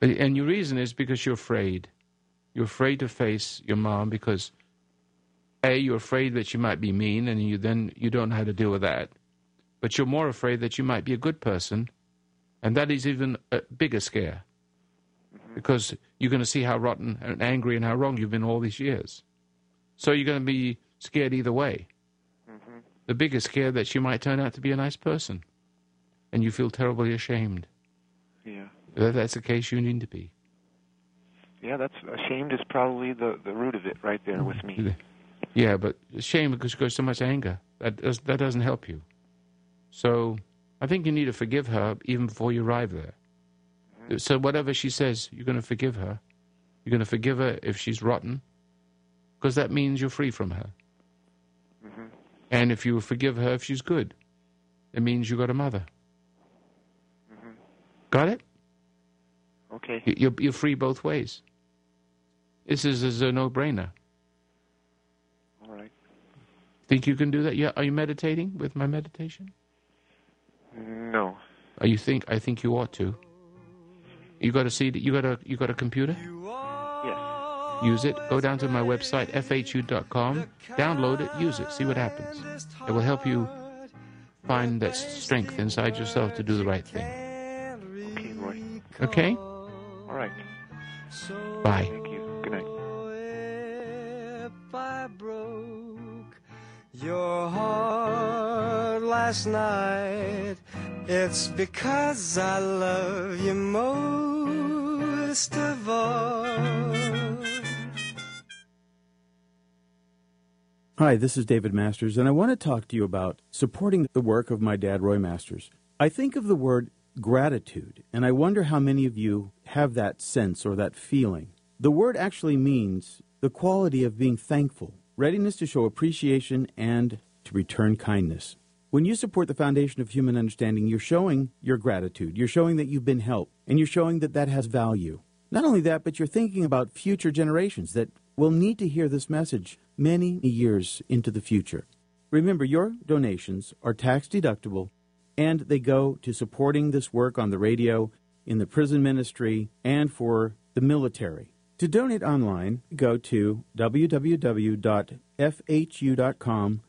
[laughs] and your reason is because you're afraid. You're afraid to face your mom because a you're afraid that she might be mean, and you then you don't know how to deal with that. But you're more afraid that you might be a good person, and that is even a bigger scare mm-hmm. because you're going to see how rotten and angry and how wrong you've been all these years. So you're going to be scared either way. Mm-hmm. The biggest scare that she might turn out to be a nice person, and you feel terribly ashamed. Yeah. If that's the case, you need to be. Yeah, that's uh, ashamed is probably the the root of it right there with me. Yeah, but shame because there's so much anger. That does, that doesn't help you. So I think you need to forgive her even before you arrive there. So whatever she says, you're going to forgive her. You're going to forgive her if she's rotten, because that means you're free from her. Mm-hmm. And if you forgive her if she's good, it means you got a mother. Mm-hmm. Got it? Okay. You're, you're free both ways. This is, is a no-brainer. All right. Think you can do that? Yeah. Are you meditating with my meditation? No. Are you think? I think you ought to. You got a CD? You got a you got a computer? Yes. Use it. Go down to my website fhu.com. Download it. Use it. See what happens. It will help you find that strength inside yourself to do the right thing. Okay, Roy. Okay. All right. Bye. Broke your heart last night, it's because I love you most of all. Hi, this is David Masters, and I want to talk to you about supporting the work of my dad, Roy Masters. I think of the word gratitude, and I wonder how many of you have that sense or that feeling. The word actually means the quality of being thankful, readiness to show appreciation, and to return kindness. When you support the Foundation of Human Understanding, you're showing your gratitude. You're showing that you've been helped, and you're showing that that has value. Not only that, but you're thinking about future generations that will need to hear this message many years into the future. Remember, your donations are tax deductible and they go to supporting this work on the radio, in the prison ministry, and for the military. To donate online, go to www.fhu.com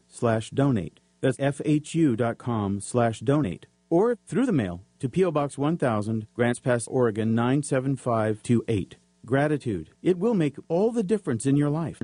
slash donate. That's fhu.com slash donate. Or through the mail to P.O. Box 1000, Grants Pass, Oregon 97528. Gratitude. It will make all the difference in your life.